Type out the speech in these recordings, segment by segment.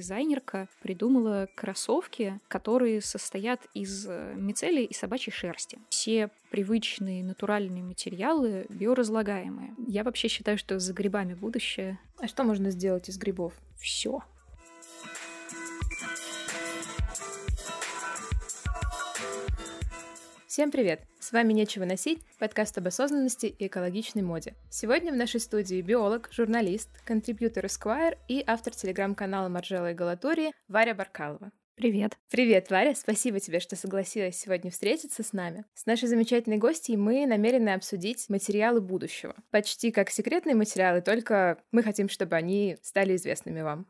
Дизайнерка придумала кроссовки, которые состоят из э, мицелии и собачьей шерсти. Все привычные натуральные материалы биоразлагаемые. Я вообще считаю, что за грибами будущее. А что можно сделать из грибов? Все. Всем привет! С вами «Нечего носить» — подкаст об осознанности и экологичной моде. Сегодня в нашей студии биолог, журналист, контрибьютор Esquire и автор телеграм-канала Маржела и Галатории Варя Баркалова. Привет. Привет, Варя. Спасибо тебе, что согласилась сегодня встретиться с нами. С нашей замечательной гостьей мы намерены обсудить материалы будущего. Почти как секретные материалы, только мы хотим, чтобы они стали известными вам.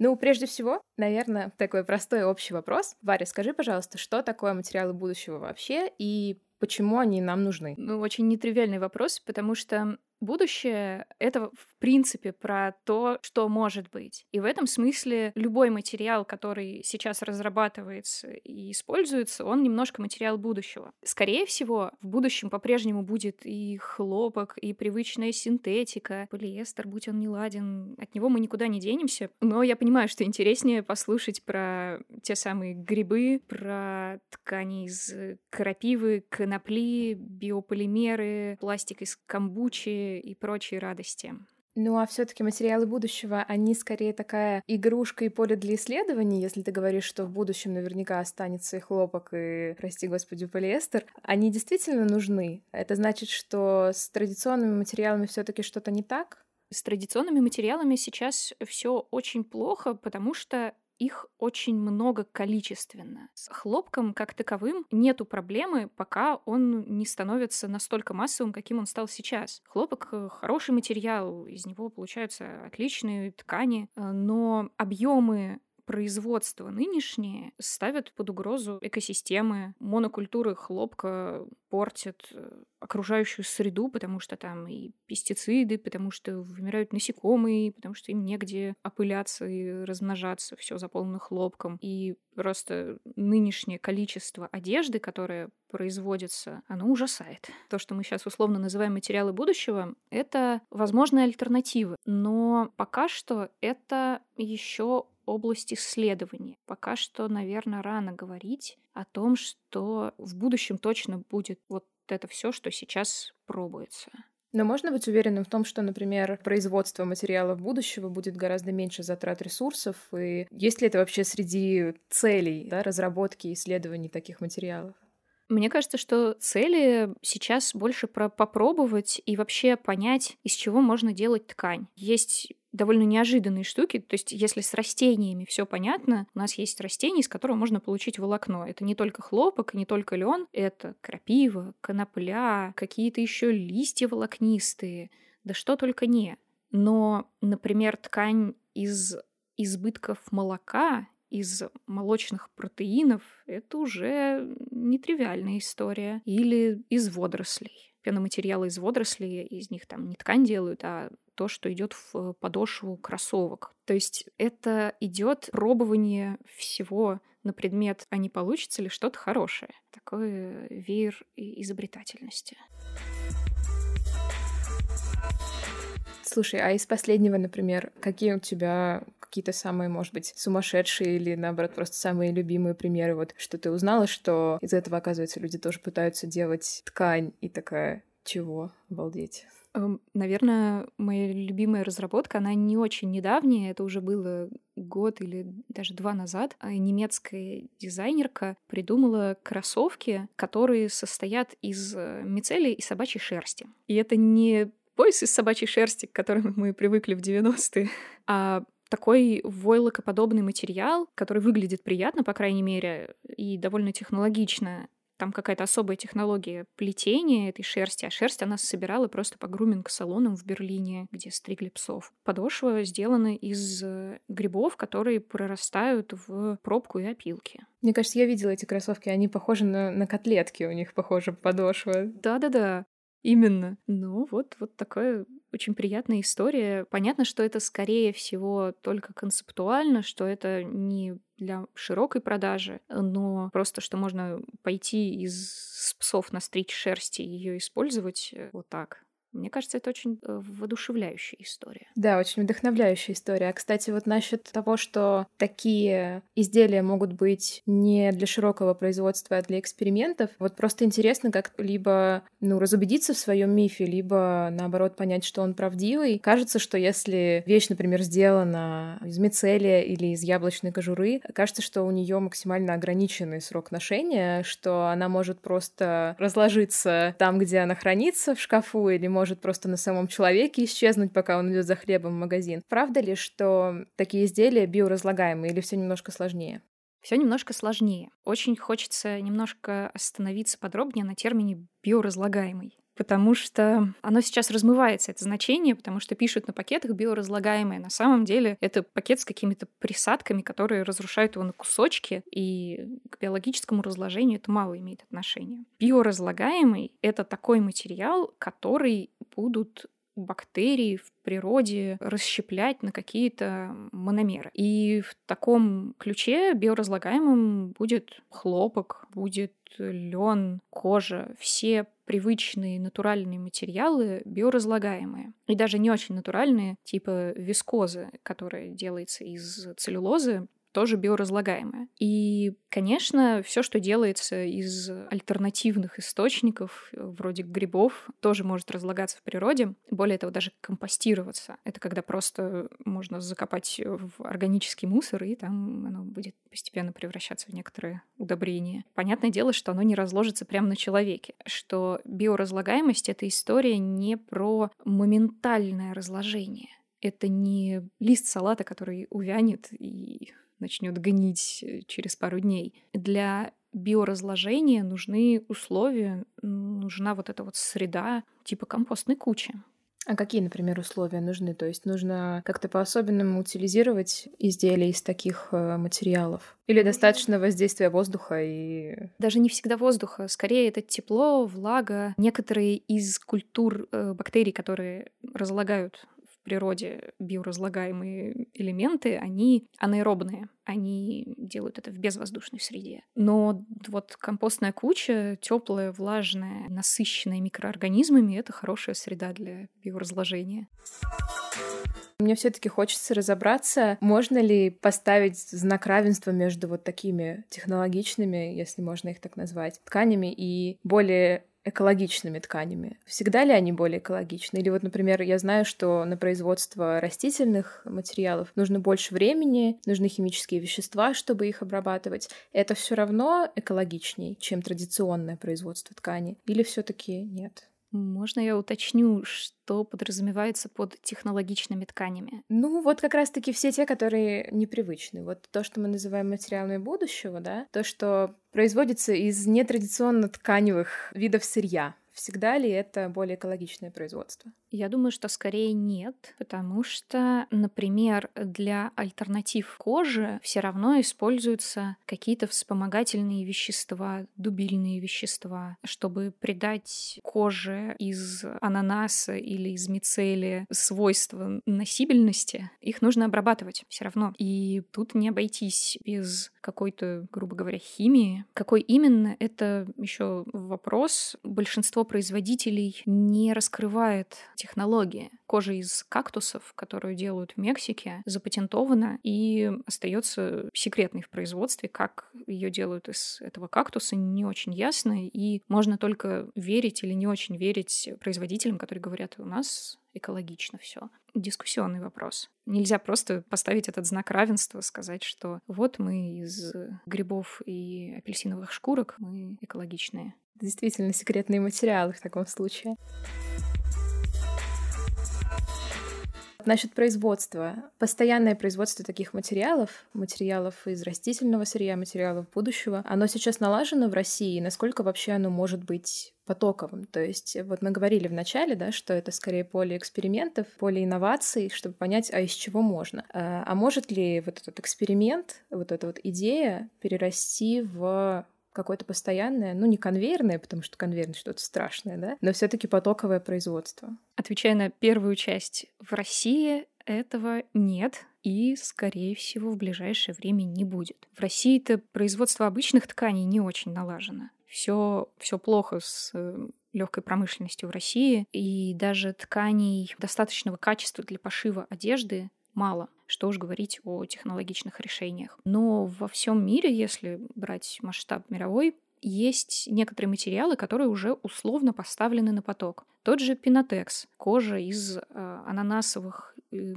Ну, прежде всего, наверное, такой простой общий вопрос. Варя, скажи, пожалуйста, что такое материалы будущего вообще и почему они нам нужны? Ну, очень нетривиальный вопрос, потому что будущее — это, в принципе, про то, что может быть. И в этом смысле любой материал, который сейчас разрабатывается и используется, он немножко материал будущего. Скорее всего, в будущем по-прежнему будет и хлопок, и привычная синтетика, полиэстер, будь он не. От него мы никуда не денемся. Но я понимаю, что интереснее послушать про те самые грибы, про ткани из крапивы, конопли, биополимеры, пластик из камбучи, и прочие радости. Ну а все-таки материалы будущего, они скорее такая игрушка и поле для исследований, если ты говоришь, что в будущем наверняка останется и хлопок, и, прости господи, полиэстер. Они действительно нужны. Это значит, что с традиционными материалами все-таки что-то не так? С традиционными материалами сейчас все очень плохо, потому что их очень много количественно. С хлопком как таковым нету проблемы, пока он не становится настолько массовым, каким он стал сейчас. Хлопок э, хороший материал, из него получаются отличные ткани, э, но объемы производства нынешние ставят под угрозу экосистемы. Монокультуры хлопка портят э, окружающую среду, потому что там и пестициды, потому что вымирают насекомые, потому что им негде опыляться и размножаться, все заполнено хлопком. И просто нынешнее количество одежды, которое производится, оно ужасает. То, что мы сейчас условно называем материалы будущего, это возможные альтернативы. Но пока что это еще область исследований. Пока что, наверное, рано говорить о том, что в будущем точно будет вот это все, что сейчас пробуется. Но можно быть уверенным в том, что, например, производство материалов будущего будет гораздо меньше затрат ресурсов, и есть ли это вообще среди целей да, разработки и исследований таких материалов? Мне кажется, что цели сейчас больше про попробовать и вообще понять, из чего можно делать ткань. Есть довольно неожиданные штуки. То есть, если с растениями все понятно, у нас есть растения, из которого можно получить волокно. Это не только хлопок, не только лен, это крапива, конопля, какие-то еще листья волокнистые, да что только не. Но, например, ткань из избытков молока из молочных протеинов, это уже нетривиальная история. Или из водорослей. Пеноматериалы из водорослей, из них там не ткань делают, а то, что идет в подошву кроссовок. То есть это идет пробование всего на предмет, а не получится ли что-то хорошее. Такой веер изобретательности. Слушай, а из последнего, например, какие у тебя какие-то самые, может быть, сумасшедшие или, наоборот, просто самые любимые примеры, вот, что ты узнала, что из этого, оказывается, люди тоже пытаются делать ткань, и такая, чего? Обалдеть. Эм, наверное, моя любимая разработка, она не очень недавняя, это уже было год или даже два назад. А немецкая дизайнерка придумала кроссовки, которые состоят из э, мицелии и собачьей шерсти. И это не пояс из собачьей шерсти, к которому мы привыкли в 90-е, а такой войлокоподобный материал, который выглядит приятно, по крайней мере, и довольно технологично. Там какая-то особая технология плетения этой шерсти, а шерсть она собирала просто по груминг-салонам в Берлине, где стригли псов. Подошва сделана из э, грибов, которые прорастают в пробку и опилки. Мне кажется, я видела эти кроссовки, они похожи на, на котлетки, у них похожа подошва. Да-да-да. Именно. Ну, вот, вот такая очень приятная история. Понятно, что это, скорее всего, только концептуально, что это не для широкой продажи, но просто, что можно пойти из псов настричь шерсти и ее использовать э, вот так. Мне кажется, это очень э, воодушевляющая история. Да, очень вдохновляющая история. А, кстати, вот насчет того, что такие изделия могут быть не для широкого производства, а для экспериментов, вот просто интересно как либо ну, разубедиться в своем мифе, либо наоборот понять, что он правдивый. Кажется, что если вещь, например, сделана из мицелия или из яблочной кожуры, кажется, что у нее максимально ограниченный срок ношения, что она может просто разложиться там, где она хранится в шкафу, или может просто на самом человеке исчезнуть, пока он идет за хлебом в магазин. Правда ли, что такие изделия биоразлагаемые или все немножко сложнее? Все немножко сложнее. Очень хочется немножко остановиться подробнее на термине биоразлагаемый потому что оно сейчас размывается, это значение, потому что пишут на пакетах биоразлагаемые. На самом деле это пакет с какими-то присадками, которые разрушают его на кусочки, и к биологическому разложению это мало имеет отношения. Биоразлагаемый — это такой материал, который будут бактерии в природе расщеплять на какие-то мономеры. И в таком ключе биоразлагаемым будет хлопок, будет лен, кожа, все привычные натуральные материалы биоразлагаемые. И даже не очень натуральные, типа вискозы, которая делается из целлюлозы, тоже биоразлагаемое. И, конечно, все, что делается из альтернативных источников, э, вроде грибов, тоже может разлагаться в природе. Более того, даже компостироваться. Это когда просто можно закопать в органический мусор, и там оно будет постепенно превращаться в некоторые удобрения. Понятное дело, что оно не разложится прямо на человеке, что биоразлагаемость — это история не про моментальное разложение. Это не лист салата, который увянет и начнет гнить э, через пару дней. Для биоразложения нужны условия, нужна вот эта вот среда типа компостной кучи. А какие, например, условия нужны? То есть нужно как-то по-особенному утилизировать изделия из таких э, материалов? Или достаточно воздействия воздуха и... Даже не всегда воздуха. Скорее это тепло, влага. Некоторые из культур э, бактерий, которые разлагают природе биоразлагаемые элементы, они анаэробные, они делают это в безвоздушной среде. Но вот компостная куча, теплая, влажная, насыщенная микроорганизмами, это хорошая среда для биоразложения. Мне все-таки хочется разобраться, можно ли поставить знак равенства между вот такими технологичными, если можно их так назвать, тканями и более экологичными тканями. Всегда ли они более экологичны? Или вот, например, я знаю, что на производство растительных материалов нужно больше времени, нужны химические вещества, чтобы их обрабатывать. Это все равно экологичней, чем традиционное производство ткани? Или все-таки нет? Можно я уточню, что подразумевается под технологичными тканями? Ну, вот как раз-таки все те, которые непривычны. Вот то, что мы называем материалами будущего, да, то, что производится из нетрадиционно тканевых видов сырья. Всегда ли это более экологичное производство? Я думаю, что скорее нет, потому что, например, для альтернатив кожи все равно используются какие-то вспомогательные вещества, дубильные вещества, чтобы придать коже из ананаса или из мицелия свойства носибельности. Их нужно обрабатывать все равно. И тут не обойтись без какой-то, грубо говоря, химии. Какой именно, это еще вопрос. Большинство производителей не раскрывает технологии. Кожа из кактусов, которую делают в Мексике, запатентована и остается секретной в производстве. Как ее делают из этого кактуса, не очень ясно. И можно только верить или не очень верить производителям, которые говорят, у нас экологично все. Дискуссионный вопрос. Нельзя просто поставить этот знак равенства, сказать, что вот мы из грибов и апельсиновых шкурок, мы экологичные. Действительно секретные материалы в таком случае. Насчет производства. Постоянное производство таких материалов, материалов из растительного сырья, материалов будущего, оно сейчас налажено в России. Насколько вообще оно может быть потоковым. То есть вот мы говорили в начале, да, что это скорее поле экспериментов, поле инноваций, чтобы понять, а из чего можно. А, а может ли вот этот эксперимент, вот эта вот идея перерасти в какое-то постоянное, ну не конвейерное, потому что конвейерное что-то страшное, да, но все таки потоковое производство. Отвечая на первую часть, в России этого нет и, скорее всего, в ближайшее время не будет. В России-то производство обычных тканей не очень налажено. Все, все плохо с э, легкой промышленности в России, и даже тканей достаточного качества для пошива одежды мало. Что уж говорить о технологичных решениях. Но во всем мире, если брать масштаб мировой, есть некоторые материалы, которые уже условно поставлены на поток. Тот же пинотекс, кожа из э, ананасовых э,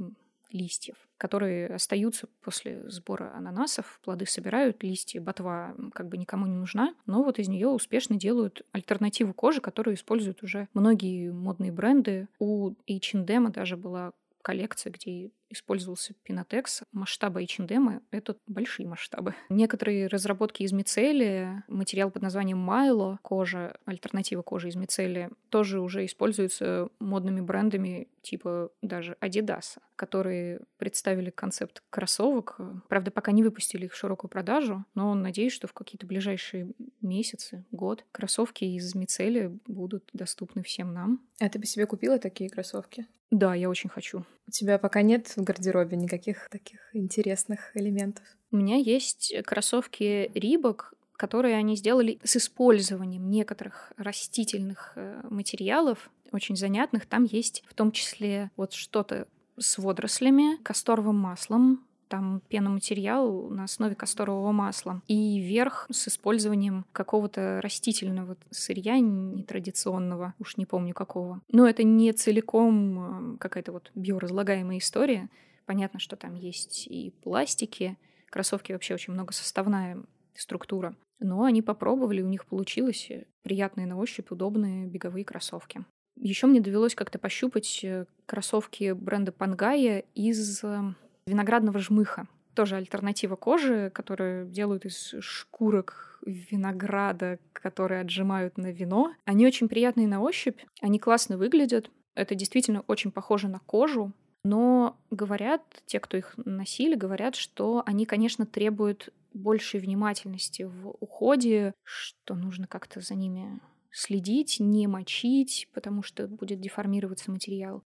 листьев, которые остаются после сбора ананасов. Плоды собирают, листья, ботва как бы никому не нужна, но вот из нее успешно делают альтернативу кожи, которую используют уже многие модные бренды. У H&M даже была коллекция, где использовался пинотекс. Масштабы H&M — это большие масштабы. Некоторые разработки из мицелия, материал под названием Майло, кожа, альтернатива кожи из мицелия, тоже уже используются модными брендами типа даже Adidas, которые представили концепт кроссовок. Правда, пока не выпустили их в широкую продажу, но надеюсь, что в какие-то ближайшие месяцы, год кроссовки из мицелия будут доступны всем нам. А ты бы себе купила такие кроссовки? Да, я очень хочу. У тебя пока нет в гардеробе никаких таких интересных элементов? У меня есть кроссовки Рибок, которые они сделали с использованием некоторых растительных э, материалов, очень занятных. Там есть в том числе вот что-то с водорослями, касторовым маслом, там пеноматериал на основе касторового масла. И верх с использованием какого-то растительного сырья нетрадиционного, уж не помню какого. Но это не целиком э, какая-то вот биоразлагаемая история. Понятно, что там есть и пластики. Кроссовки вообще очень многосоставная структура. Но они попробовали, у них получилось приятные на ощупь, удобные беговые кроссовки. Еще мне довелось как-то пощупать э, кроссовки бренда Пангая из э, виноградного жмыха. Тоже альтернатива кожи, которую делают из шкурок винограда, которые отжимают на вино. Они очень приятные на ощупь, они классно выглядят. Это действительно очень похоже на кожу, но говорят, те, кто их носили, говорят, что они, конечно, требуют большей внимательности в уходе, что нужно как-то за ними следить, не мочить, потому что будет деформироваться материал.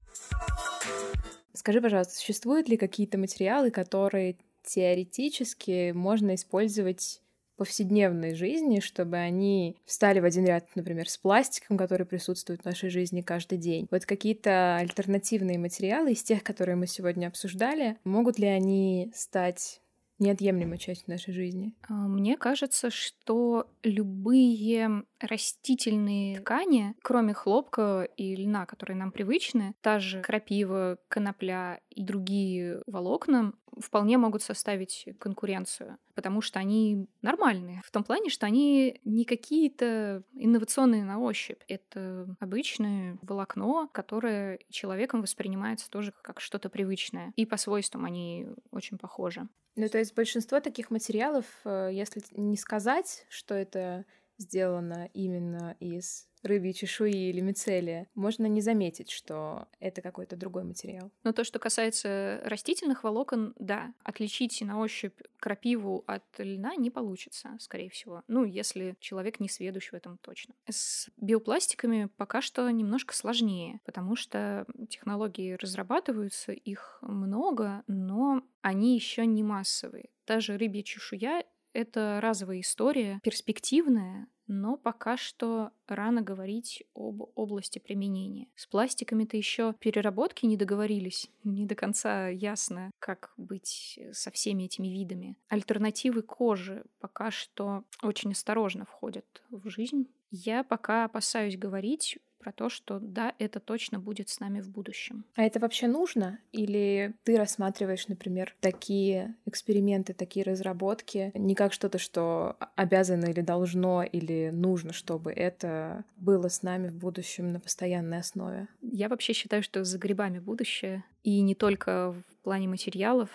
Скажи, пожалуйста, существуют ли какие-то материалы, которые теоретически можно использовать в повседневной жизни, чтобы они встали в один ряд, например, с пластиком, который присутствует в нашей жизни каждый день. Вот какие-то альтернативные материалы из тех, которые мы сегодня обсуждали, могут ли они стать неотъемлемой частью нашей жизни? А, мне кажется, что любые растительные ткани, кроме хлопка и льна, которые нам привычны, та же крапива, конопля и другие волокна, вполне могут составить конкуренцию, потому что они нормальные. В том плане, что они не какие-то инновационные на ощупь. Это обычное волокно, которое человеком воспринимается тоже как что-то привычное. И по свойствам они очень похожи. Ну, то есть большинство таких материалов, э, если не сказать, что это сделано именно из рыбьей чешуи или мицелия, можно не заметить, что это какой-то другой материал. Но то, что касается растительных волокон, да, отличить на ощупь крапиву от льна не получится, скорее всего. Ну, если человек не сведущ в этом точно. С биопластиками пока что немножко сложнее, потому что технологии разрабатываются, их много, но они еще не массовые. Та же рыбья чешуя это разовая история, перспективная, но пока что рано говорить об области применения. С пластиками-то еще переработки не договорились, не до конца ясно, как быть со всеми этими видами. Альтернативы кожи пока что очень осторожно входят в жизнь. Я пока опасаюсь говорить про то, что да, это точно будет с нами в будущем. А это вообще нужно? Или ты рассматриваешь, например, такие эксперименты, такие разработки не как что-то, что обязано или должно, или нужно, чтобы это было с нами в будущем на постоянной основе? Я вообще считаю, что за грибами будущее. И не только в плане материалов,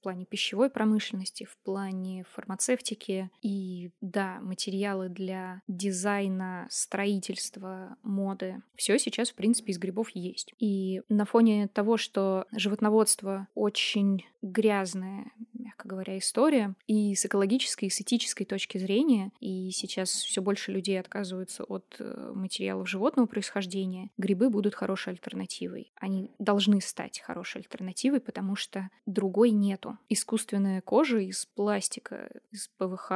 в плане пищевой промышленности, в плане фармацевтики. И да, материалы для дизайна, строительства, моды. Все сейчас, в принципе, из грибов есть. И на фоне того, что животноводство очень грязное, мягко говоря, история. И с экологической, и с этической точки зрения, и сейчас все больше людей отказываются от э, материалов животного происхождения, грибы будут хорошей альтернативой. Они должны стать хорошей альтернативой, потому что другой нету. Искусственная кожа из пластика, из ПВХ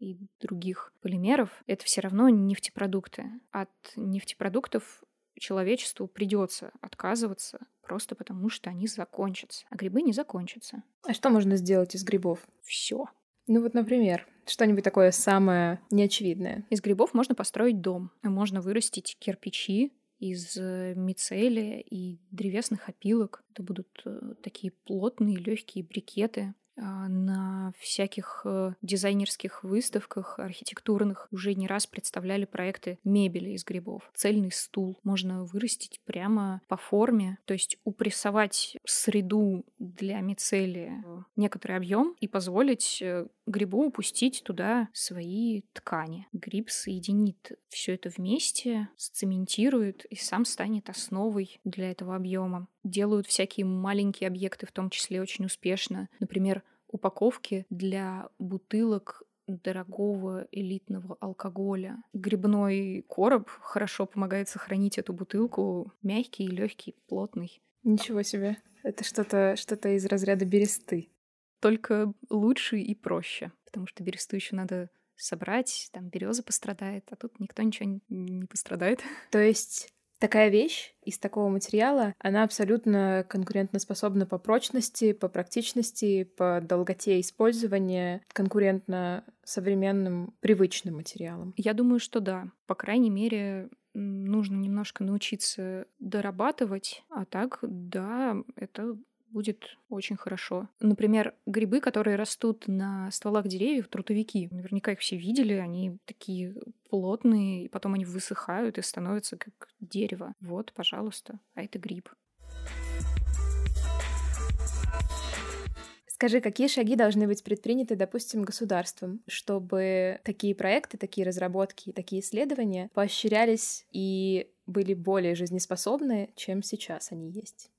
и других полимеров — это все равно нефтепродукты. От нефтепродуктов человечеству придется отказываться просто потому, что они закончатся. А грибы не закончатся. А что можно сделать из грибов? Все. Ну вот, например, что-нибудь такое самое неочевидное. Из грибов можно построить дом. Можно вырастить кирпичи из э, мицелия и древесных опилок. Это будут э, такие плотные, легкие брикеты. А, на всяких э, дизайнерских выставках архитектурных уже не раз представляли проекты мебели из грибов. Цельный стул можно вырастить прямо по форме, то есть упрессовать среду для мицелия некоторый объем и позволить э, грибу упустить туда свои ткани. Гриб соединит все это вместе, сцементирует и сам станет основой для этого объема. Делают всякие маленькие объекты, в том числе очень успешно. Например, упаковки для бутылок дорогого элитного алкоголя. Грибной короб хорошо помогает сохранить эту бутылку мягкий, легкий, плотный. Ничего себе. Это что-то что из разряда бересты только лучше и проще, потому что бересту еще надо собрать, там береза пострадает, а тут никто ничего не пострадает. То есть такая вещь из такого материала, она абсолютно конкурентоспособна по прочности, по практичности, по долготе использования, конкурентно современным привычным материалам. Я думаю, что да. По крайней мере, нужно немножко научиться дорабатывать, а так, да, это будет очень хорошо. Например, грибы, которые растут на стволах деревьев, трутовики. Наверняка их все видели, они такие плотные, и потом они высыхают и становятся как дерево. Вот, пожалуйста, а это гриб. Скажи, какие шаги должны быть предприняты, допустим, государством, чтобы такие проекты, такие разработки, такие исследования поощрялись и были более жизнеспособны, чем сейчас они есть?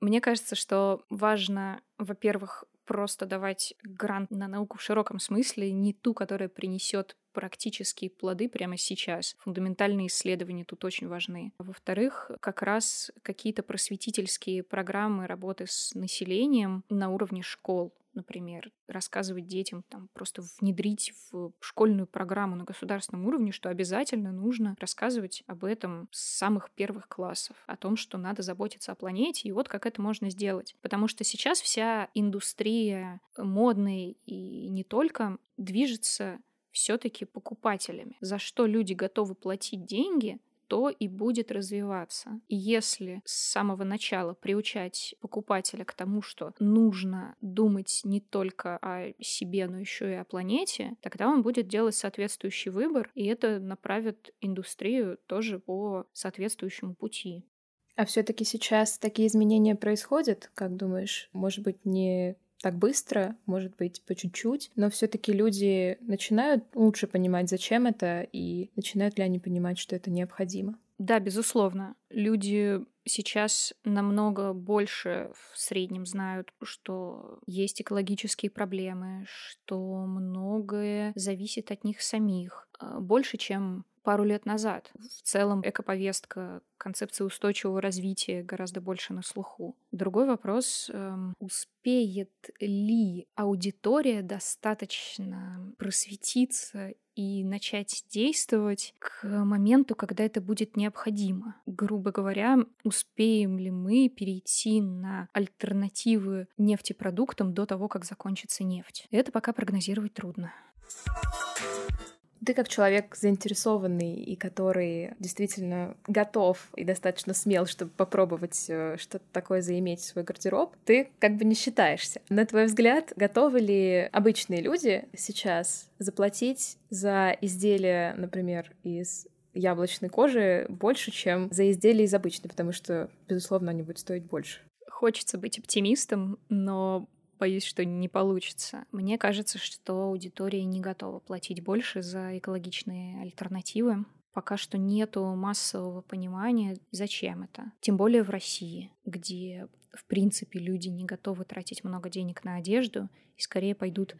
Мне кажется, что важно, во-первых, просто давать грант на науку в широком смысле, не ту, которая принесет практические плоды прямо сейчас. Фундаментальные исследования тут очень важны. Во-вторых, как раз какие-то просветительские программы работы с населением на уровне школ например, рассказывать детям, там, просто внедрить в школьную программу на государственном уровне, что обязательно нужно рассказывать об этом с самых первых классов, о том, что надо заботиться о планете, и вот как это можно сделать. Потому что сейчас вся индустрия модной и не только движется все-таки покупателями. За что люди готовы платить деньги, то и будет развиваться. И если с самого начала приучать покупателя к тому, что нужно думать не только о себе, но еще и о планете, тогда он будет делать соответствующий выбор, и это направит индустрию тоже по соответствующему пути. А все-таки сейчас такие изменения происходят, как думаешь? Может быть, не так быстро, может быть, по чуть-чуть, но все-таки люди начинают лучше понимать, зачем это, и начинают ли они понимать, что это необходимо. Да, безусловно. Люди сейчас намного больше в среднем знают, что есть экологические проблемы, что многое зависит от них самих. А, больше, чем пару лет назад. В целом экоповестка, концепция устойчивого развития гораздо больше на слуху. Другой вопрос, эм, успеет ли аудитория достаточно просветиться и начать действовать к моменту, когда это будет необходимо. Грубо говоря, успеем ли мы перейти на альтернативы нефтепродуктам до того, как закончится нефть? Это пока прогнозировать трудно. Ты как человек заинтересованный и который действительно готов и достаточно смел, чтобы попробовать э, что-то такое заиметь в свой гардероб, ты как бы не считаешься. На твой взгляд, готовы ли обычные люди сейчас заплатить за изделия, например, из яблочной кожи больше, чем за изделия из обычной, потому что, безусловно, они будут стоить больше. Хочется быть оптимистом, но боюсь, что не получится. Мне кажется, что аудитория не готова платить больше за экологичные альтернативы. Пока что нету массового понимания, зачем это. Тем более в России, где в принципе, люди не готовы тратить много денег на одежду и скорее пойдут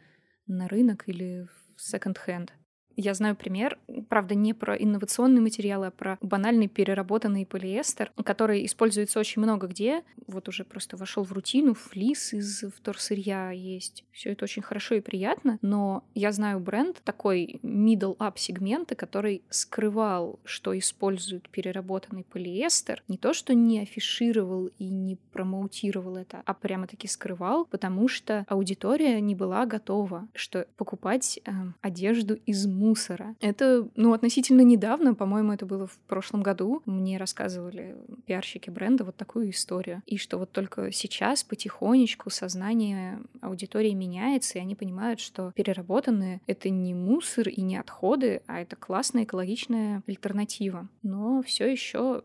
на рынок или в секонд-хенд. Я знаю пример, правда, не про инновационные материалы, а про банальный переработанный полиэстер, который используется очень много где. Вот уже просто вошел в рутину, флис из вторсырья есть. Все это очень хорошо и приятно, но я знаю бренд такой middle-up сегмента, который скрывал, что используют переработанный полиэстер. Не то, что не афишировал и не промоутировал это, а прямо-таки скрывал, потому что аудитория не была готова, что покупать э, одежду из мусора мусора. Это, ну, относительно недавно, по-моему, это было в прошлом году. Мне рассказывали пиарщики бренда вот такую историю. И что вот только сейчас потихонечку сознание аудитории меняется, и они понимают, что переработанные — это не мусор и не отходы, а это классная экологичная альтернатива. Но все еще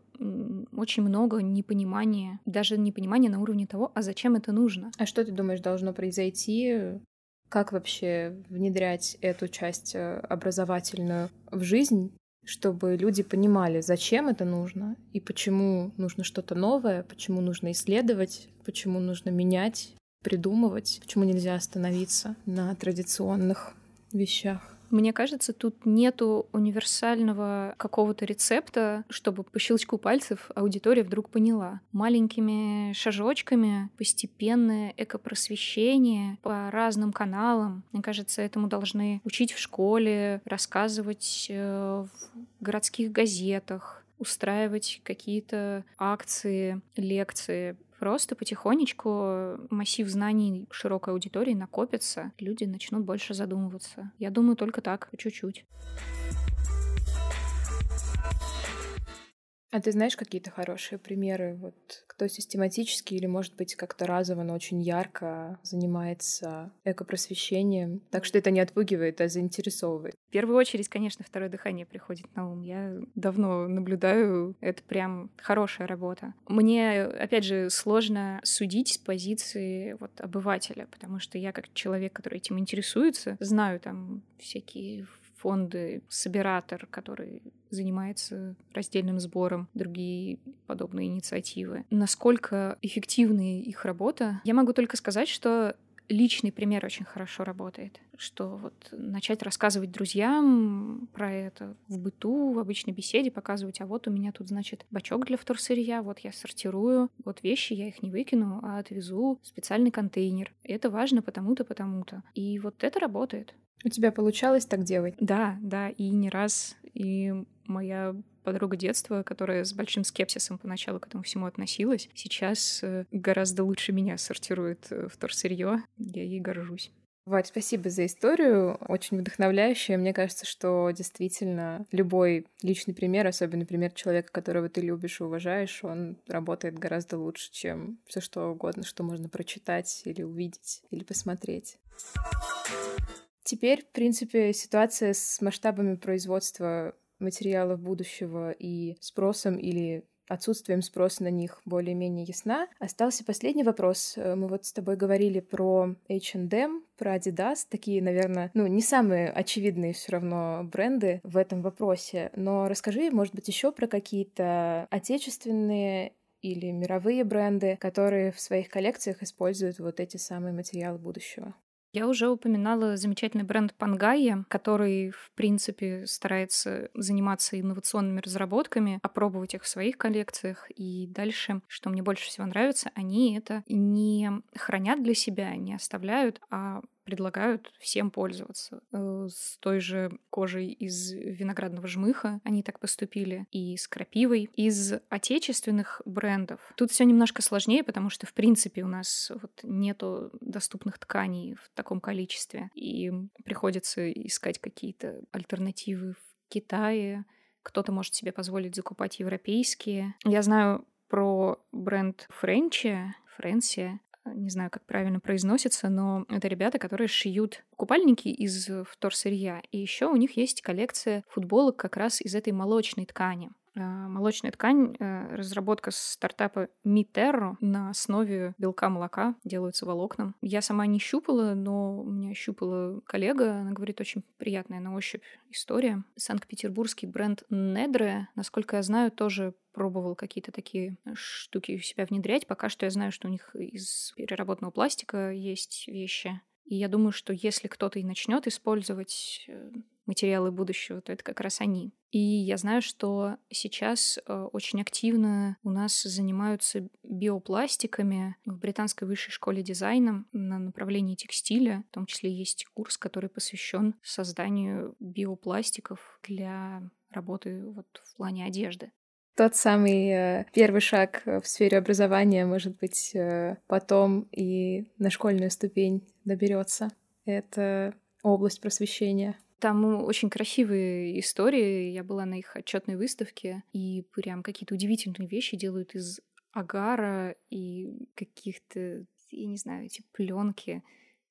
очень много непонимания, даже непонимания на уровне того, а зачем это нужно. А что ты думаешь должно произойти, как вообще внедрять эту часть э, образовательную в жизнь, чтобы люди понимали, зачем это нужно и почему нужно что-то новое, почему нужно исследовать, почему нужно менять, придумывать, почему нельзя остановиться на традиционных вещах. Мне кажется, тут нету универсального какого-то рецепта, чтобы по щелчку пальцев аудитория вдруг поняла. Маленькими шажочками постепенное экопросвещение по разным каналам. Мне кажется, этому должны учить в школе, рассказывать э, в городских газетах, устраивать какие-то акции, лекции Просто потихонечку массив знаний широкой аудитории накопится, люди начнут больше задумываться. Я думаю, только так, чуть-чуть. А ты знаешь какие-то хорошие примеры, вот кто систематически или, может быть, как-то разово, но очень ярко занимается экопросвещением, так что это не отпугивает, а заинтересовывает? В первую очередь, конечно, второе дыхание приходит на ум. Я давно наблюдаю, это прям хорошая работа. Мне, опять же, сложно судить с позиции вот обывателя, потому что я как человек, который этим интересуется, знаю там всякие фонды, собиратор, который занимается раздельным сбором, другие подобные инициативы. Насколько эффективна их работа? Я могу только сказать, что личный пример очень хорошо работает. Что вот начать рассказывать друзьям про это в быту, в обычной беседе, показывать, а вот у меня тут, значит, бачок для вторсырья, вот я сортирую, вот вещи, я их не выкину, а отвезу в специальный контейнер. Это важно потому-то, потому-то. И вот это работает. У тебя получалось так делать? Да, да, и не раз. И моя подруга детства, которая с большим скепсисом поначалу к этому всему относилась, сейчас э, гораздо лучше меня сортирует э, вторсырье. Я ей горжусь. Варь, спасибо за историю, очень вдохновляющая. Мне кажется, что действительно любой личный пример, особенно пример человека, которого ты любишь и уважаешь, он работает гораздо лучше, чем все что угодно, что можно прочитать или увидеть, или посмотреть. Теперь, в принципе, ситуация с масштабами производства материалов будущего и спросом или отсутствием спроса на них более-менее ясна. Остался последний вопрос. Э, мы вот с тобой говорили про H&M, про Adidas, такие, наверное, ну, не самые очевидные все равно бренды в этом вопросе. Но расскажи, может быть, еще про какие-то отечественные или мировые бренды, которые в своих коллекциях используют вот эти самые материалы будущего. Я уже упоминала замечательный бренд Пангайя, который, в принципе, старается заниматься инновационными разработками, опробовать их в своих коллекциях. И дальше, что мне больше всего нравится, они это не хранят для себя, не оставляют, а предлагают всем пользоваться. Э, с той же кожей из виноградного жмыха они так поступили, и с крапивой. Из отечественных брендов тут все немножко сложнее, потому что, в принципе, у нас вот нету доступных тканей в таком количестве, и приходится искать какие-то альтернативы в Китае. Кто-то может себе позволить закупать европейские. Я знаю про бренд Френчи, Френси, не знаю, как правильно произносится, но это ребята, которые шьют купальники из вторсырья. И еще у них есть коллекция футболок как раз из этой молочной ткани. А, молочная ткань, э, разработка стартапа Miterro на основе белка молока, делаются волокном. Я сама не щупала, но у меня щупала коллега, она говорит, очень приятная на ощупь история. Санкт-Петербургский бренд Недре, насколько я знаю, тоже пробовал какие-то такие штуки у себя внедрять. Пока что я знаю, что у них из переработанного пластика есть вещи. И я думаю, что если кто-то и начнет использовать э, материалы будущего, то это как раз они. И я знаю, что сейчас э, очень активно у нас занимаются биопластиками в британской высшей школе дизайна на направлении текстиля. В том числе есть курс, который посвящен созданию биопластиков для работы вот в плане одежды. Тот самый э, первый шаг в сфере образования, может быть, э, потом и на школьную ступень доберется. Это область просвещения. Там очень красивые истории. Я была на их отчетной выставке, и прям какие-то удивительные вещи делают из агара и каких-то, я не знаю, эти пленки,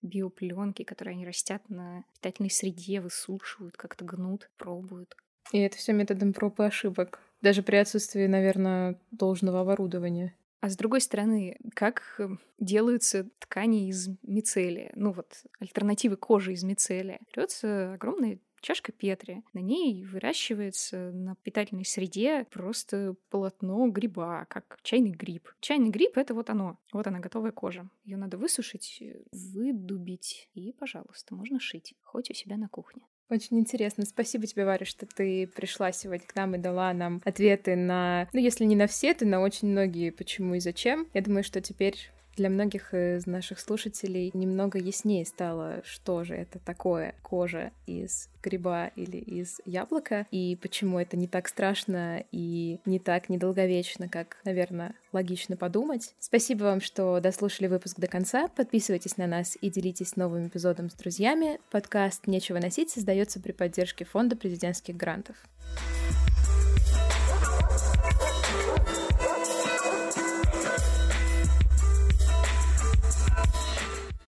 биопленки, которые они растят на питательной среде, высушивают, как-то гнут, пробуют. И это все методом проб и ошибок. Даже при отсутствии, наверное, должного оборудования. А с другой стороны, как эм, делаются ткани из мицелия? Ну вот, альтернативы кожи из мицелия. Берется огромная чашка Петри. На ней выращивается на питательной среде просто полотно гриба, как чайный гриб. Чайный гриб — это вот оно. Вот она, готовая кожа. Ее надо высушить, выдубить, и, пожалуйста, можно шить. Хоть у себя на кухне. Очень интересно. Спасибо тебе, Варя, что ты пришла сегодня к нам и дала нам ответы на, ну, если не на все, то на очень многие почему и зачем. Я думаю, что теперь для многих из наших слушателей немного яснее стало, что же это такое кожа из гриба или из яблока, и почему это не так страшно и не так недолговечно, как, наверное, логично подумать. Спасибо вам, что дослушали выпуск до конца. Подписывайтесь на нас и делитесь новым эпизодом с друзьями. Подкаст «Нечего носить» создается при поддержке Фонда президентских грантов.